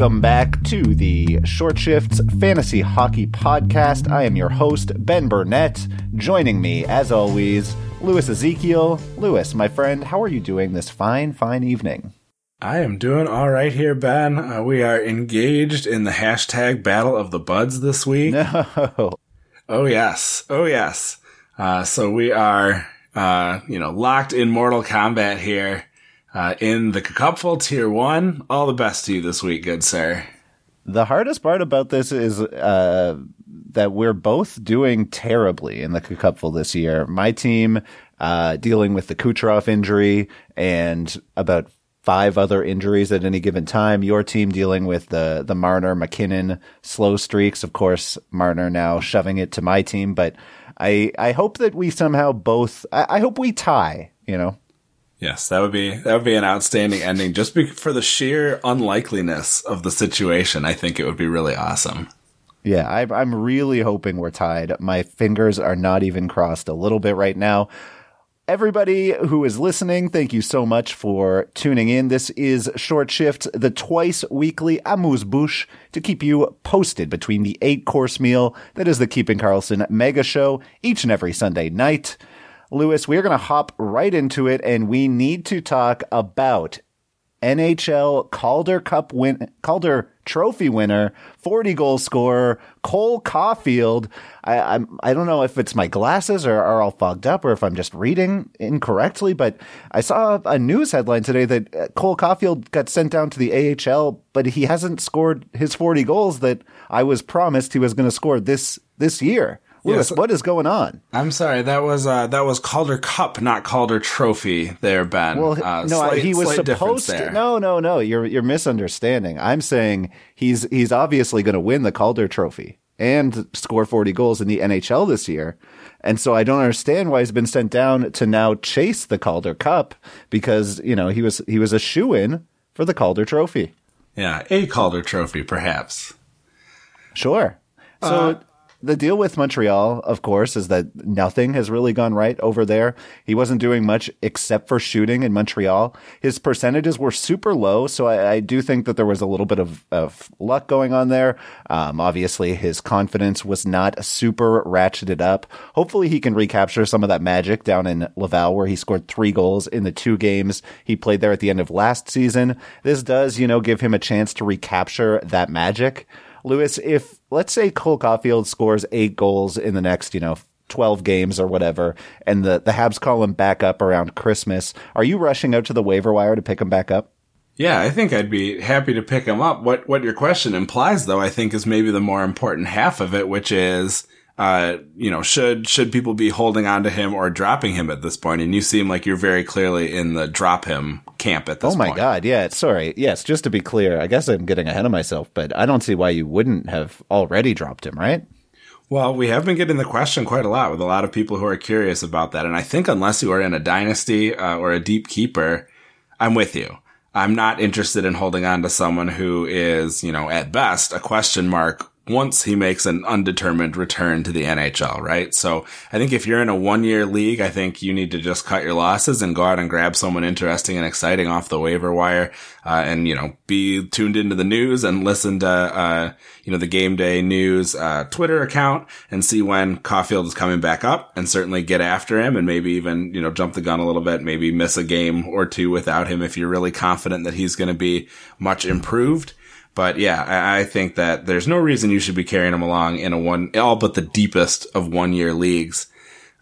Welcome back to the Short Shifts Fantasy Hockey Podcast. I am your host, Ben Burnett. Joining me, as always, Louis Ezekiel. Louis, my friend, how are you doing this fine, fine evening? I am doing all right here, Ben. Uh, we are engaged in the hashtag Battle of the Buds this week. No. Oh, yes. Oh, yes. Uh, so we are, uh, you know, locked in Mortal Kombat here uh, in the Cupful Tier 1. All the best to you this week, good sir. The hardest part about this is uh, that we're both doing terribly in the Cupful this year. My team uh, dealing with the Kucherov injury and about five other injuries at any given time. Your team dealing with the the Marner MacKinnon slow streaks. Of course, Marner now shoving it to my team, but I I hope that we somehow both. I, I hope we tie. You know. Yes, that would be that would be an outstanding ending. Just be, for the sheer unlikeliness of the situation, I think it would be really awesome. Yeah, I, I'm really hoping we're tied. My fingers are not even crossed a little bit right now. Everybody who is listening, thank you so much for tuning in. This is Short Shift, the twice weekly amuse bouche to keep you posted between the eight course meal that is the Keeping Karlsson mega show each and every Sunday night. Louis, we're going to hop right into it and we need to talk about NHL Calder Cup win, Calder Trophy winner, 40 goal scorer, Cole Caufield. I, I'm, I don't know if it's my glasses or are all fogged up or if I'm just reading incorrectly, but I saw a news headline today that uh, Cole Caufield got sent down to the AHL, but he hasn't scored his 40 goals that I was promised he was going to score this, this year. Yes. what is going on? I'm sorry, that was uh, that was Calder Cup, not Calder Trophy. There, Ben. Well, uh, no, slight, he was supposed to. No, no, no. You're you're misunderstanding. I'm saying he's he's obviously going to win the Calder Trophy and score 40 goals in the NHL this year. And so I don't understand why he's been sent down to now chase the Calder Cup because you know he was he was a shoe in for the Calder Trophy. Yeah, a Calder Trophy, perhaps. Sure. So uh, the deal with Montreal, of course, is that nothing has really gone right over there. He wasn't doing much except for shooting in Montreal. His percentages were super low, so I, I do think that there was a little bit of, of luck going on there. Um, obviously, his confidence was not super ratcheted up. Hopefully, he can recapture some of that magic down in Laval, where he scored three goals in the two games he played there at the end of last season. This does, you know, give him a chance to recapture that magic. Louis, if let's say Cole Caufield scores eight goals in the next, you know, 12 games or whatever, and the, the Habs call him back up around Christmas, are you rushing out to the waiver wire to pick him back up? Yeah, I think I'd be happy to pick him up. What, what your question implies though, I think is maybe the more important half of it, which is, uh, you know, should should people be holding on to him or dropping him at this point? And you seem like you're very clearly in the drop him camp at this. Oh my point. god, yeah. Sorry, yes. Just to be clear, I guess I'm getting ahead of myself, but I don't see why you wouldn't have already dropped him, right? Well, we have been getting the question quite a lot with a lot of people who are curious about that, and I think unless you are in a dynasty uh, or a deep keeper, I'm with you. I'm not interested in holding on to someone who is, you know, at best a question mark once he makes an undetermined return to the NHL, right? So I think if you're in a one year league, I think you need to just cut your losses and go out and grab someone interesting and exciting off the waiver wire, uh, and, you know, be tuned into the news and listen to, uh, you know, the game day news, uh, Twitter account and see when Caufield is coming back up and certainly get after him and maybe even, you know, jump the gun a little bit, maybe miss a game or two without him if you're really confident that he's going to be much improved. But yeah, I, I, think that there's no reason you should be carrying him along in a one, all but the deepest of one year leagues.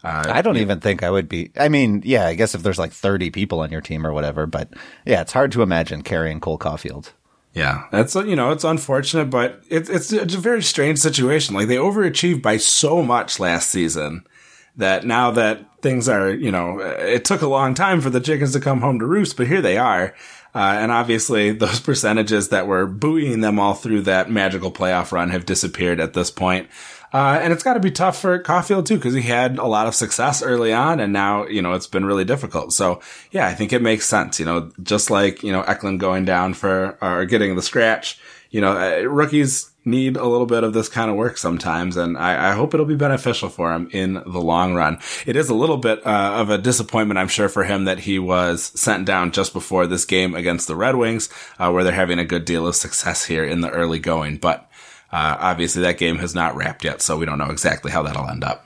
Uh, I don't even think I would be. I mean, yeah, I guess if there's like 30 people on your team or whatever, but yeah, it's hard to imagine carrying Cole Caufield. Yeah, that's you know it's unfortunate, but it's it's it's a very strange situation. Like they overachieved by so much last season that now that things are you know it took a long time for the chickens to come home to roost, but here they are, uh, and obviously, those percentages that were buoying them all through that magical playoff run have disappeared at this point. Uh, and it's got to be tough for Caufield too, because he had a lot of success early on, and now you know it's been really difficult. So yeah, I think it makes sense. You know, just like you know Eklund going down for or getting the scratch. You know, uh, rookies need a little bit of this kind of work sometimes, and I, I hope it'll be beneficial for him in the long run. It is a little bit uh, of a disappointment, I'm sure, for him that he was sent down just before this game against the Red Wings, uh, where they're having a good deal of success here in the early going. But uh, obviously, that game has not wrapped yet, so we don't know exactly how that'll end up.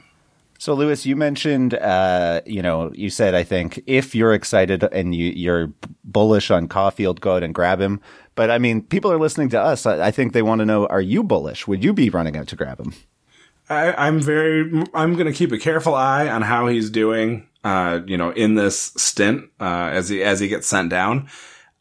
So, Lewis, you mentioned, uh, you know, you said, I think, if you're excited and you, you're bullish on Caufield, go out and grab him. But I mean, people are listening to us. I, I think they want to know, are you bullish? Would you be running out to grab him? I, am very, I'm going to keep a careful eye on how he's doing, uh, you know, in this stint, uh, as he, as he gets sent down.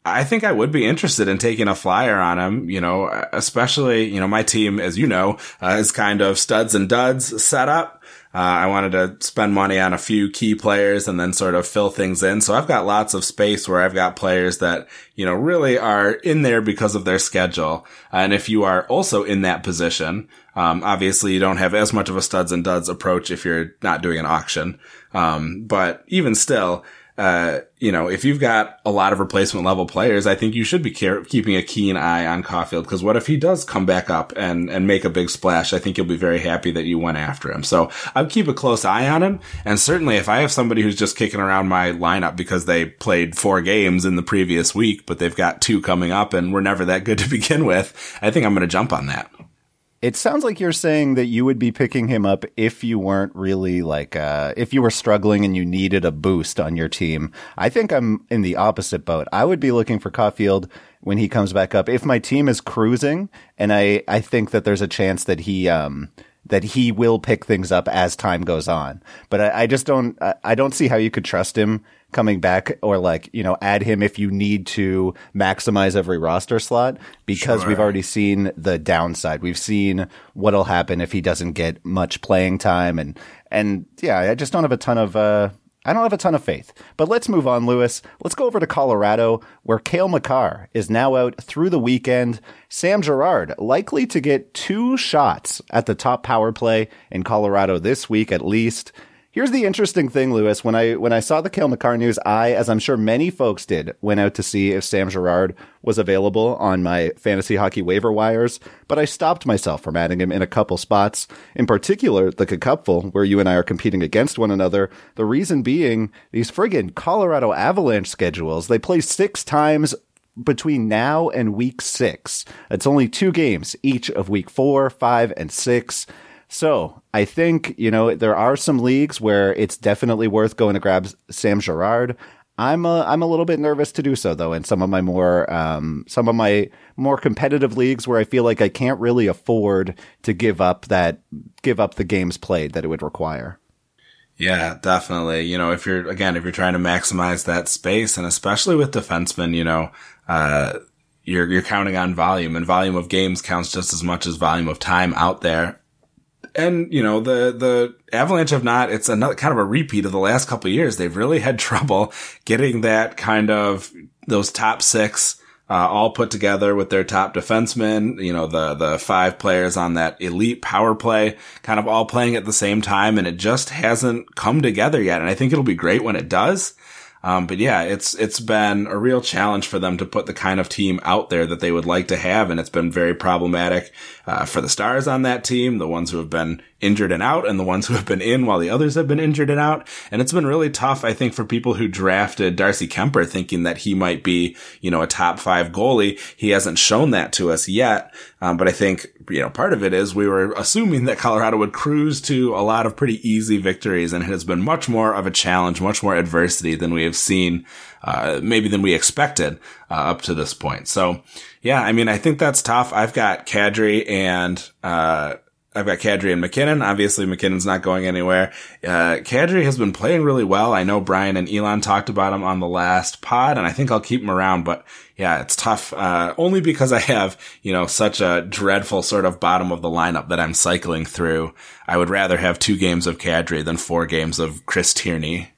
I think I would be interested in taking a flyer on him, you know, especially, you know, my team, as you know, uh, is kind of studs and duds set up. Uh, I wanted to spend money on a few key players and then sort of fill things in. So I've got lots of space where I've got players that, you know, really are in there because of their schedule. And if you are also in that position, um, obviously you don't have as much of a studs and duds approach if you're not doing an auction. Um, but even still, uh, you know, if you've got a lot of replacement level players, I think you should be care- keeping a keen eye on Caufield because what if he does come back up and, and make a big splash? I think you'll be very happy that you went after him. So I'd keep a close eye on him. And certainly if I have somebody who's just kicking around my lineup because they played four games in the previous week, but they've got two coming up and we're never that good to begin with, I think I'm going to jump on that. It sounds like you're saying that you would be picking him up if you weren't really like, uh, if you were struggling and you needed a boost on your team. I think I'm in the opposite boat. I would be looking for Caufield when he comes back up. If my team is cruising and I, I think that there's a chance that he, um, that he will pick things up as time goes on. But I, I just don't, I, I don't see how you could trust him coming back or like, you know, add him if you need to maximize every roster slot because sure. we've already seen the downside. We've seen what'll happen if he doesn't get much playing time and, and yeah, I just don't have a ton of, uh, I don't have a ton of faith. But let's move on, Lewis. Let's go over to Colorado, where Cale Makar is now out through the weekend. Sam Girard likely to get two shots at the top power play in Colorado this week at least. Here's the interesting thing, Lewis. When I when I saw the Cale Makar news, I, as I'm sure many folks did, went out to see if Sam Girard was available on my fantasy hockey waiver wires. But I stopped myself from adding him in a couple spots, in particular the Cupful, where you and I are competing against one another. The reason being these friggin' Colorado Avalanche schedules. They play six times between now and week six. It's only two games each of week four, five, and six. So I think, you know, there are some leagues where it's definitely worth going to grab Sam Girard. I'm a, I'm a little bit nervous to do so though in some of my more um, some of my more competitive leagues where I feel like I can't really afford to give up that give up the games played that it would require. Yeah, definitely. You know, if you're again if you're trying to maximize that space and especially with defensemen, you know, uh, you're you're counting on volume and volume of games counts just as much as volume of time out there and you know the the Avalanche have not. It's another kind of a repeat of the last couple years. They've really had trouble getting that kind of those top six uh, all put together with their top defensemen. You know the the five players on that elite power play, kind of all playing at the same time, and it just hasn't come together yet. And I think it'll be great when it does. Um, but yeah, it's it's been a real challenge for them to put the kind of team out there that they would like to have, and it's been very problematic uh, for the stars on that team, the ones who have been injured and out, and the ones who have been in while the others have been injured and out. And it's been really tough, I think, for people who drafted Darcy Kuemper, thinking that he might be, you know, a top five goalie. He hasn't shown that to us yet, um, but I think you know part of it is we were assuming that Colorado would cruise to a lot of pretty easy victories, and it has been much more of a challenge, much more adversity than we have seen, uh, maybe than we expected uh, up to this point. So, yeah, I mean, I think that's tough. I've got Kadri and uh, I've got Kadri and MacKinnon. Obviously, MacKinnon's not going anywhere. Uh, Kadri has been playing really well. I know Brian and Elon talked about him on the last pod, and I think I'll keep him around. But yeah, it's tough. Uh, only because I have, you know, such a dreadful sort of bottom of the lineup that I'm cycling through. I would rather have two games of Kadri than four games of Chris Tierney.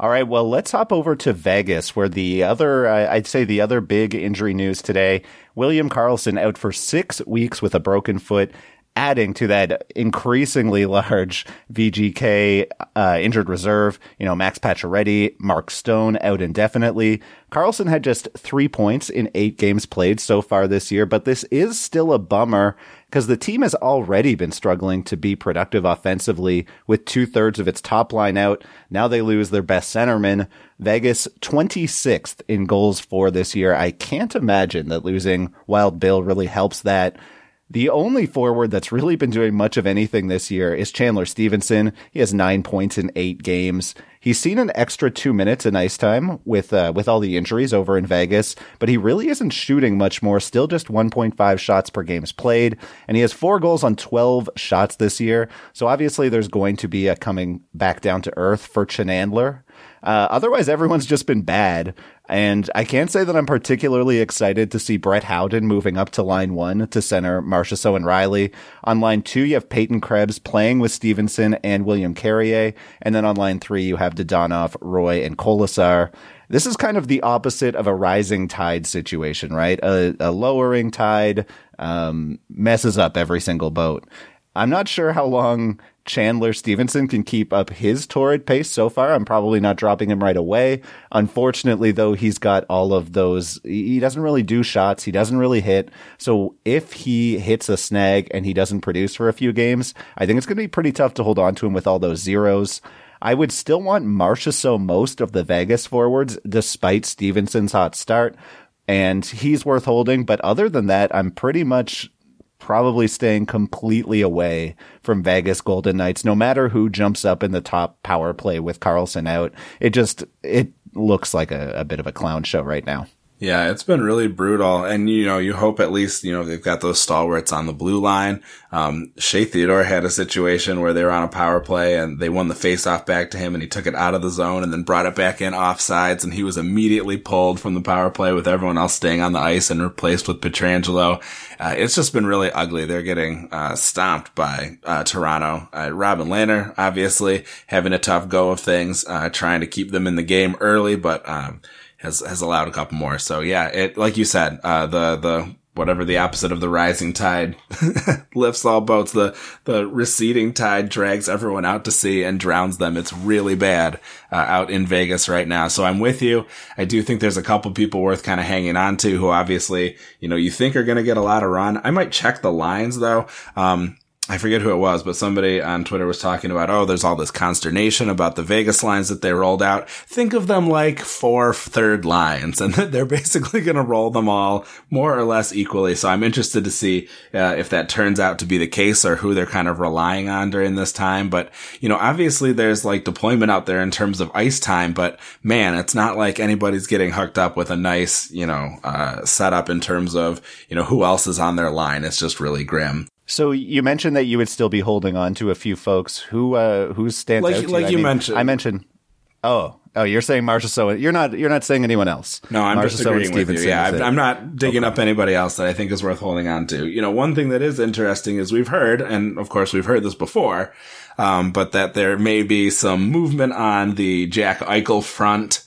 All right, well, let's hop over to Vegas, where the other, I'd say the other big injury news today William Karlsson out for six weeks with a broken foot. Adding to that increasingly large VGK uh, injured reserve. You know, Max Pacioretty, Mark Stone out indefinitely. Karlsson had just three points in eight games played so far this year, but this is still a bummer because the team has already been struggling to be productive offensively with two thirds of its top line out. Now they lose their best centerman. Vegas 26th in goals for this year. I can't imagine that losing Wild Bill really helps that. The only forward that's really been doing much of anything this year is Chandler Stephenson. He has nine points in eight games. He's seen an extra two minutes in ice time with uh, with all the injuries over in Vegas, but he really isn't shooting much more. Still just 1.5 shots per games played, and he has four goals on 12 shots this year. So obviously, there's going to be a coming back down to earth for Chandler. Uh, otherwise, everyone's just been bad. And I can't say that I'm particularly excited to see Brett Howden moving up to line one to center Marchessault and Reilly. On line two, you have Peyton Krebs playing with Stephenson and William Carrier. And then on line three, you have Dadonov, Roy, and Kolesar. This is kind of the opposite of a rising tide situation, right? A, a lowering tide um, messes up every single boat. I'm not sure how long Chandler Stephenson can keep up his torrid pace so far. I'm probably not dropping him right away. Unfortunately, though, he's got all of those. He doesn't really do shots. He doesn't really hit. So if he hits a snag and he doesn't produce for a few games, I think it's going to be pretty tough to hold on to him with all those zeros. I would still want Marchessault most of the Vegas forwards, despite Stephenson's hot start. And he's worth holding. But other than that, I'm pretty much probably staying completely away from Vegas Golden Knights, no matter who jumps up in the top power play with Karlsson out. It just, it looks like a, a bit of a clown show right now. Yeah, it's been really brutal. And, you know, you hope at least, you know, they've got those stalwarts on the blue line. Um, Shea Theodore had a situation where they were on a power play and they won the faceoff back to him and he took it out of the zone and then brought it back in offsides and he was immediately pulled from the power play with everyone else staying on the ice and replaced with Pietrangelo. Uh, it's just been really ugly. They're getting, uh, stomped by, uh, Toronto. Uh, Robin Lehner, obviously having a tough go of things, uh, trying to keep them in the game early, but, um, has has allowed a couple more. So yeah, it like you said, uh, the the whatever the opposite of the rising tide lifts all boats. The the receding tide drags everyone out to sea and drowns them. It's really bad uh, out in Vegas right now. So I'm with you. I do think there's a couple people worth kind of hanging on to who obviously you know you think are going to get a lot of run. I might check the lines though. Um, I forget who it was, but somebody on Twitter was talking about, oh, there's all this consternation about the Vegas lines that they rolled out. Think of them like four third lines and that they're basically going to roll them all more or less equally. So I'm interested to see uh, if that turns out to be the case or who they're kind of relying on during this time. But, you know, obviously there's like deployment out there in terms of ice time, but man, it's not like anybody's getting hooked up with a nice, you know, uh, setup in terms of, you know, who else is on their line. It's just really grim. So you mentioned that you would still be holding on to a few folks who uh who stand like, out to like you. you mean, mentioned. I mentioned. Oh, oh, you're saying Marchessault. You're not. You're not saying anyone else. No, I'm just agreeing with you. Yeah, I'm. I'm not digging up anybody else that I think is worth holding on to. You know, one thing that is interesting is we've heard, and of course we've heard this before, um, but that there may be some movement on the Jack Eichel front.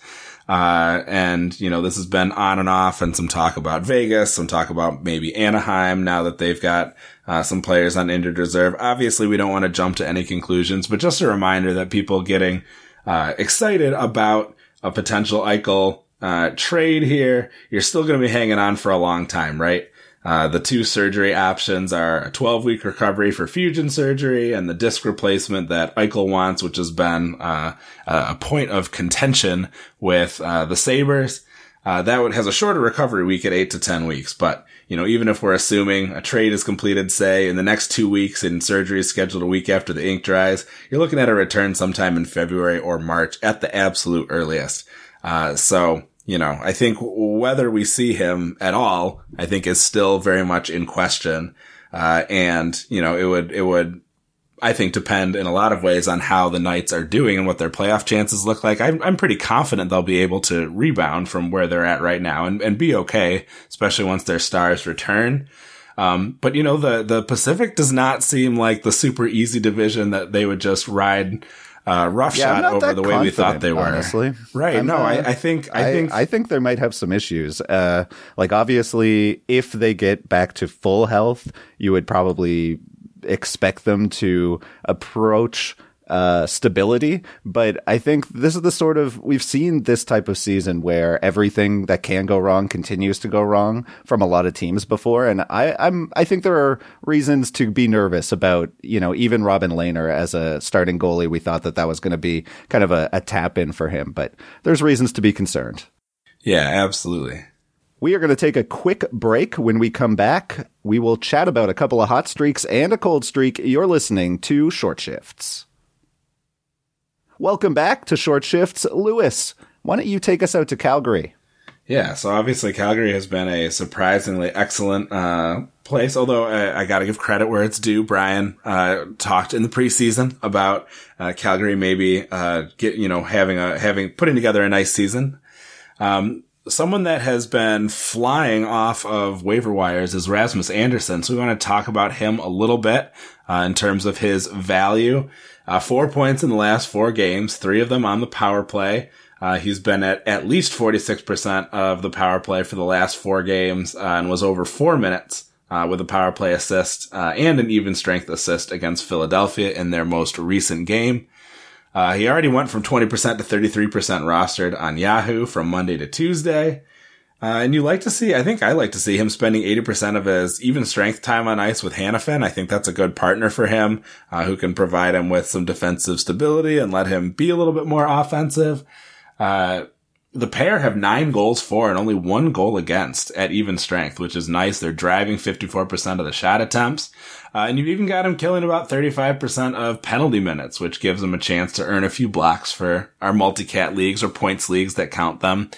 Uh, and you know, this has been on and off and some talk about Vegas, some talk about maybe Anaheim now that they've got, uh, some players on injured reserve. Obviously, we don't want to jump to any conclusions, but just a reminder that people getting, uh, excited about a potential Eichel, uh, trade here, you're still going to be hanging on for a long time, right? Uh, the two surgery options are a 12 week recovery for fusion surgery and the disc replacement that Eichel wants, which has been, uh, a point of contention with, uh, the Sabres. Uh, that would, has a shorter recovery week at eight to 10 weeks. But, you know, even if we're assuming a trade is completed, say in the next two weeks and surgery is scheduled a week after the ink dries, you're looking at a return sometime in February or March at the absolute earliest. Uh, so, you know, I think whether we see him at all, I think is still very much in question. Uh, and, you know, it would, it would, I think depend in a lot of ways on how the Knights are doing and what their playoff chances look like. I'm, I'm pretty confident they'll be able to rebound from where they're at right now and, and be okay, especially once their stars return. Um, but you know, the, the Pacific does not seem like the super easy division that they would just ride, uh, roughshod Yeah, over the way we thought they were. honestly. Right. I'm no, not- I, I think, I, I think, I think they might have some issues. Uh, like obviously, if they get back to full health, you would probably expect them to approach uh, stability. But I think this is the sort of we've seen this type of season where everything that can go wrong continues to go wrong from a lot of teams before. And I, I'm I think there are reasons to be nervous about you know even Robin Lehner as a starting goalie. We thought that that was going to be kind of a, a tap in for him, but there's reasons to be concerned. Yeah, absolutely. We are going to take a quick break. When we come back, we will chat about a couple of hot streaks and a cold streak. You're listening to Short Shifts. Welcome back to Short Shifts. Lewis, why don't you take us out to Calgary? Yeah, so obviously Calgary has been a surprisingly excellent uh, place. Although I, I got to give credit where it's due. Brian uh, talked in the preseason about uh, Calgary maybe uh, get you know having a having putting together a nice season. Um, someone that has been flying off of waiver wires is Rasmus Andersson. So we want to talk about him a little bit uh, in terms of his value. Uh, four points in the last four games, three of them on the power play. Uh, he's been at at least 46% of the power play for the last four games uh, and was over four minutes uh, with a power play assist uh, and an even strength assist against Philadelphia in their most recent game. Uh, he already went from 20% to 33% rostered on Yahoo from Monday to Tuesday. Uh, and you like to see, I think I like to see him spending 80% of his even strength time on ice with Hanifin. I think that's a good partner for him, uh, who can provide him with some defensive stability and let him be a little bit more offensive. Uh, the pair have nine goals for and only one goal against at even strength, which is nice. They're driving 54% of the shot attempts. Uh, and you've even got him killing about 35% of penalty minutes, which gives him a chance to earn a few blocks for our multi-cat leagues or points leagues that count them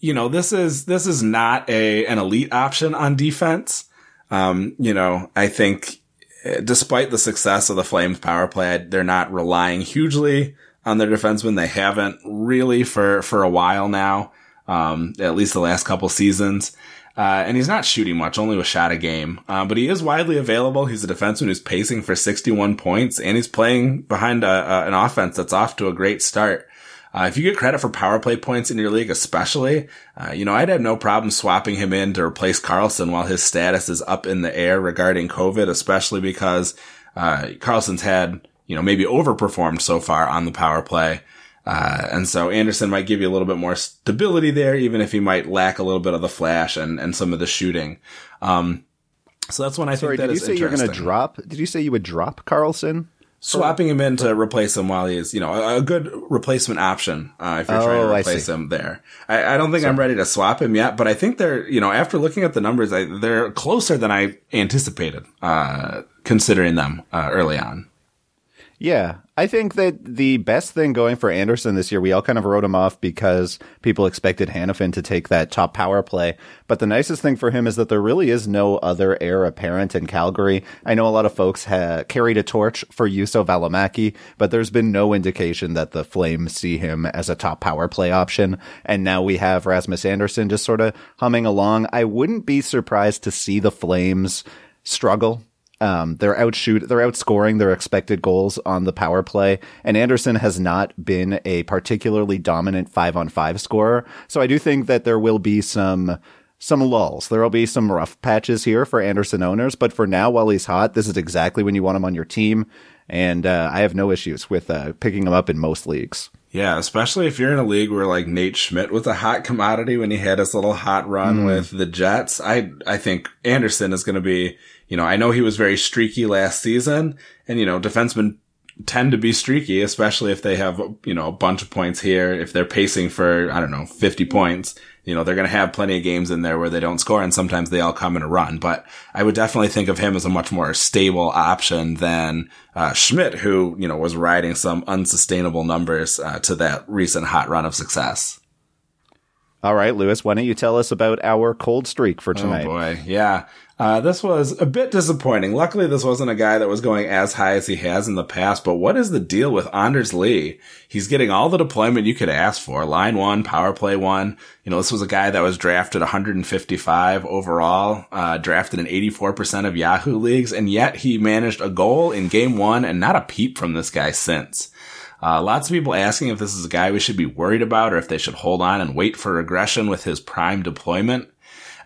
you know, this is, this is not a, an elite option on defense. Um, you know, I think eh, despite the success of the Flames power play, they're not relying hugely on their defensemen. They haven't really for, for a while now. Um, at least the last couple seasons. Uh, and he's not shooting much, only a shot a game. Uh, but he is widely available. He's a defenseman who's pacing for 61 points and he's playing behind a, a, an offense that's off to a great start. Uh, if you get credit for power play points in your league, especially, uh, you know, I'd have no problem swapping him in to replace Karlsson while his status is up in the air regarding COVID, especially because, uh, Karlsson's had, you know, maybe overperformed so far on the power play. Uh, and so Andersson might give you a little bit more stability there, even if he might lack a little bit of the flash and, and some of the shooting. Um, so that's when I Sorry, think did you say you're going to drop? Did you say you would drop Karlsson? swapping him in to replace him while he's, you know, a, a good replacement option uh, if you're oh, trying to oh, replace him there. I, I don't think Sorry. I'm ready to swap him yet, but I think they're, you know, after looking at the numbers, I, they're closer than I anticipated, uh, considering them uh, early on. Yeah, I think that the best thing going for Andersson this year, we all kind of wrote him off because people expected Hanifin to take that top power play. But the nicest thing for him is that there really is no other heir apparent in Calgary. I know a lot of folks ha- carried a torch for Juuso Valimaki, but there's been no indication that the Flames see him as a top power play option. And now we have Rasmus Andersson just sort of humming along. I wouldn't be surprised to see the Flames struggle um, they're outshoot, they're outscoring their expected goals on the power play, and Andersson has not been a particularly dominant five on five scorer. So I do think that there will be some some lulls. There will be some rough patches here for Andersson owners, but for now, while he's hot, this is exactly when you want him on your team, and uh, I have no issues with uh, picking him up in most leagues. Yeah, especially if you're in a league where like Nate Schmidt was a hot commodity when he had his little hot run mm. with the Jets. I I think Andersson is going to be you know, I know he was very streaky last season and, you know, defensemen tend to be streaky, especially if they have, you know, a bunch of points here. If they're pacing for, I don't know, 50 points, you know, they're going to have plenty of games in there where they don't score and sometimes they all come in a run. But I would definitely think of him as a much more stable option than, uh, Schmidt, who, you know, was riding some unsustainable numbers, uh, to that recent hot run of success. All right, Lewis, why don't you tell us about our cold streak for oh, tonight? Oh boy. Yeah. Uh, this was a bit disappointing. Luckily, this wasn't a guy that was going as high as he has in the past, but what is the deal with Anders Lee? He's getting all the deployment you could ask for. Line one, power play one. You know, this was a guy that was drafted 155 overall, uh, drafted in 84% of Yahoo leagues, and yet he managed a goal in game one and not a peep from this guy since. Uh, lots of people asking if this is a guy we should be worried about or if they should hold on and wait for regression with his prime deployment.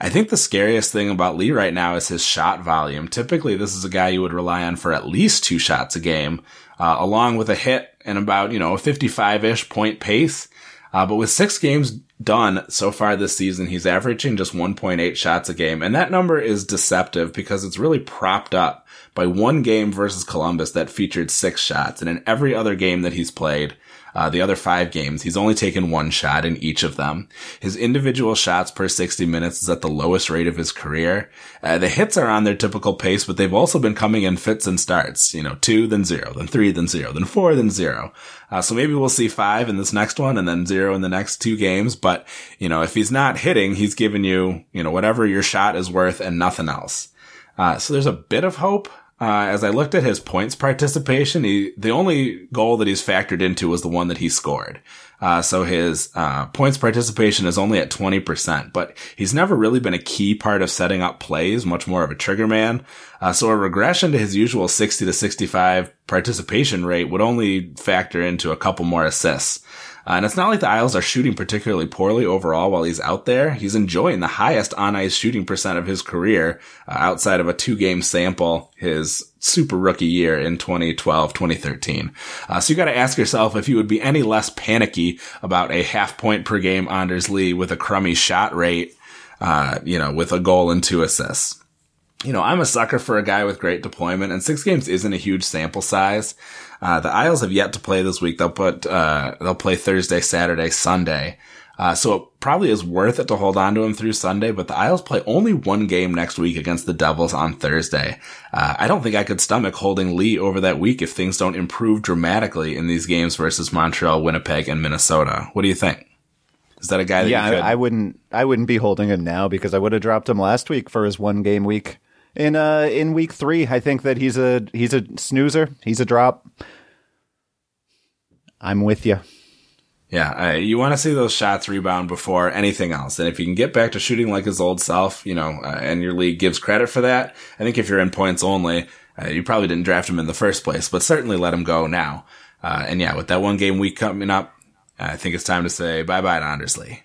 I think the scariest thing about Lee right now is his shot volume. Typically, this is a guy you would rely on for at least two shots a game, uh, along with a hit and about, you know, a 55-ish point pace. Uh, but with six games done so far this season, he's averaging just 1.8 shots a game. And that number is deceptive because it's really propped up by one game versus Columbus that featured six shots. And in every other game that he's played, uh, the other five games, he's only taken one shot in each of them. His individual shots per 60 minutes is at the lowest rate of his career. Uh, the hits are on their typical pace, but they've also been coming in fits and starts. You know, two, then zero, then three, then zero, then four, then zero. Uh, so maybe we'll see five in this next one and then zero in the next two games. But, you know, if he's not hitting, he's giving you, you know, whatever your shot is worth and nothing else. Uh, so there's a bit of hope. Uh, as I looked at his points participation, he, the only goal that he's factored into was the one that he scored. Uh, so his uh, points participation is only at 20%, but he's never really been a key part of setting up plays, much more of a trigger man. Uh, so a regression to his usual 60 to 65 participation rate would only factor into a couple more assists. Uh, and it's not like the Isles are shooting particularly poorly overall while he's out there. He's enjoying the highest on ice shooting percent of his career uh, outside of a two game sample, his super rookie year in 2012, 2013. Uh, so you got to ask yourself if you would be any less panicky about a half point per game Anders Lee with a crummy shot rate, uh, you know, with a goal and two assists you know, I'm a sucker for a guy with great deployment, and six games isn't a huge sample size. Uh, the Isles have yet to play this week. They'll put, uh, they'll play Thursday, Saturday, Sunday. Uh, so it probably is worth it to hold on to him through Sunday, but the Isles play only one game next week against the Devils on Thursday. Uh, I don't think I could stomach holding Lee over that week if things don't improve dramatically in these games versus Montreal, Winnipeg, and Minnesota. What do you think? Is that a guy that yeah, I, I wouldn't, I wouldn't be holding him now because I would have dropped him last week for his one game week in uh in week three. I think that he's a he's a snoozer. He's a drop. I'm with you. Yeah, uh, you want to see those shots rebound before anything else. And if you can get back to shooting like his old self, you know, uh, and your league gives credit for that, I think if you're in points only, uh, you probably didn't draft him in the first place, but certainly let him go now. Uh, and yeah, with that one game week coming up, I think it's time to say bye bye to Anders Lee.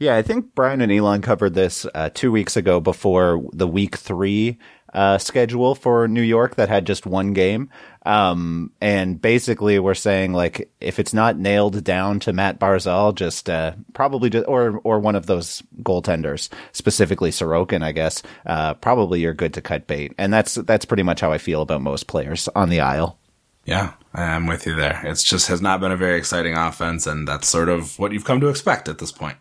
Yeah, I think Brian and Elon covered this uh, two weeks ago before the week three uh, schedule for New York that had just one game. Um, and basically we're saying like, if it's not nailed down to Mat Barzal, just, uh, probably just, or, or one of those goaltenders, specifically Sorokin, I guess, uh, probably you're good to cut bait. And that's, that's pretty much how I feel about most players on the Isle. Yeah, I'm with you there. It's just has not been a very exciting offense, and that's sort of what you've come to expect at this point.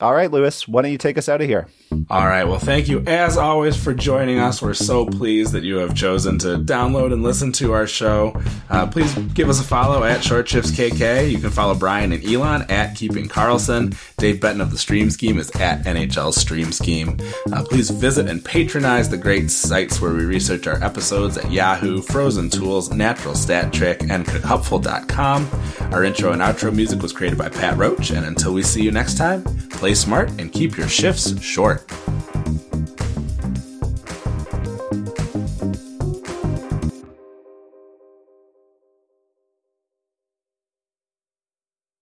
All right, Lewis, why don't you take us out of here? All right. Well, thank you as always for joining us. We're so pleased that you have chosen to download and listen to our show. Uh, please give us a follow at Short Shifts KK. You can follow Brian and Elon at Keeping Karlsson. Dave Benton of the Stream Scheme is at NHL Stream Scheme. Uh, please visit and patronize the great sites where we research our episodes at Yahoo, Frozen Tools, Natural Stat Trick, and CookHupful.com. Our intro and outro music was created by Pat Roach. And until we see you next time, play smart and keep your shifts short.